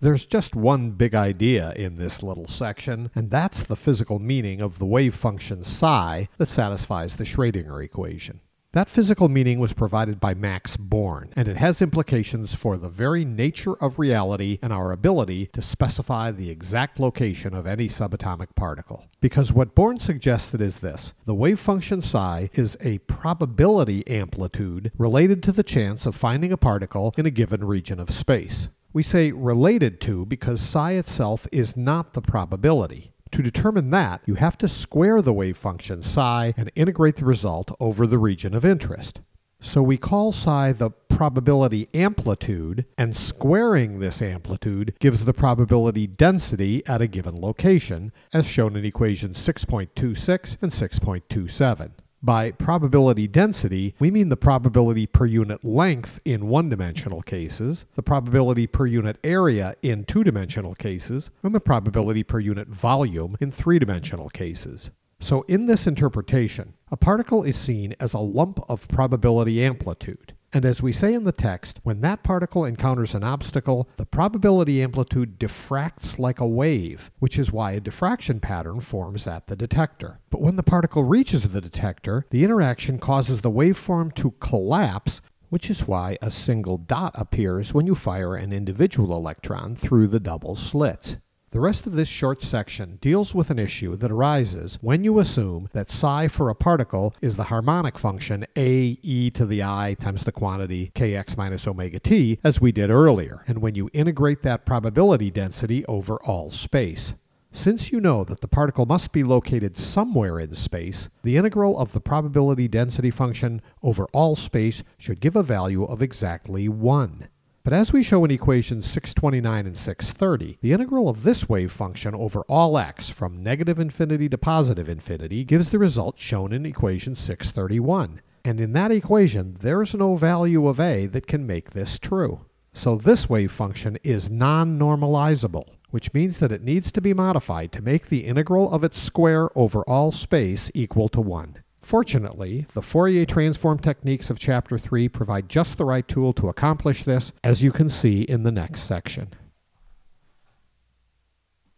There's just one big idea in this little section, and that's the physical meaning of the wave function psi that satisfies the Schrödinger equation. That physical meaning was provided by Max Born, and it has implications for the very nature of reality and our ability to specify the exact location of any subatomic particle. Because what Born suggested is this the wave function psi is a probability amplitude related to the chance of finding a particle in a given region of space. We say related to because psi itself is not the probability. To determine that, you have to square the wave function psi and integrate the result over the region of interest. So we call psi the probability amplitude, and squaring this amplitude gives the probability density at a given location, as shown in equations 6.26 and 6.27. By probability density, we mean the probability per unit length in one dimensional cases, the probability per unit area in two dimensional cases, and the probability per unit volume in three dimensional cases. So, in this interpretation, a particle is seen as a lump of probability amplitude. And as we say in the text, when that particle encounters an obstacle, the probability amplitude diffracts like a wave, which is why a diffraction pattern forms at the detector. But when the particle reaches the detector, the interaction causes the waveform to collapse, which is why a single dot appears when you fire an individual electron through the double slits. The rest of this short section deals with an issue that arises when you assume that psi for a particle is the harmonic function a e to the i times the quantity kx minus omega t, as we did earlier, and when you integrate that probability density over all space. Since you know that the particle must be located somewhere in space, the integral of the probability density function over all space should give a value of exactly 1. But as we show in equations 629 and 630, the integral of this wave function over all x from negative infinity to positive infinity gives the result shown in equation 631. And in that equation, there's no value of a that can make this true. So this wave function is non-normalizable, which means that it needs to be modified to make the integral of its square over all space equal to 1. Fortunately, the Fourier transform techniques of Chapter 3 provide just the right tool to accomplish this, as you can see in the next section.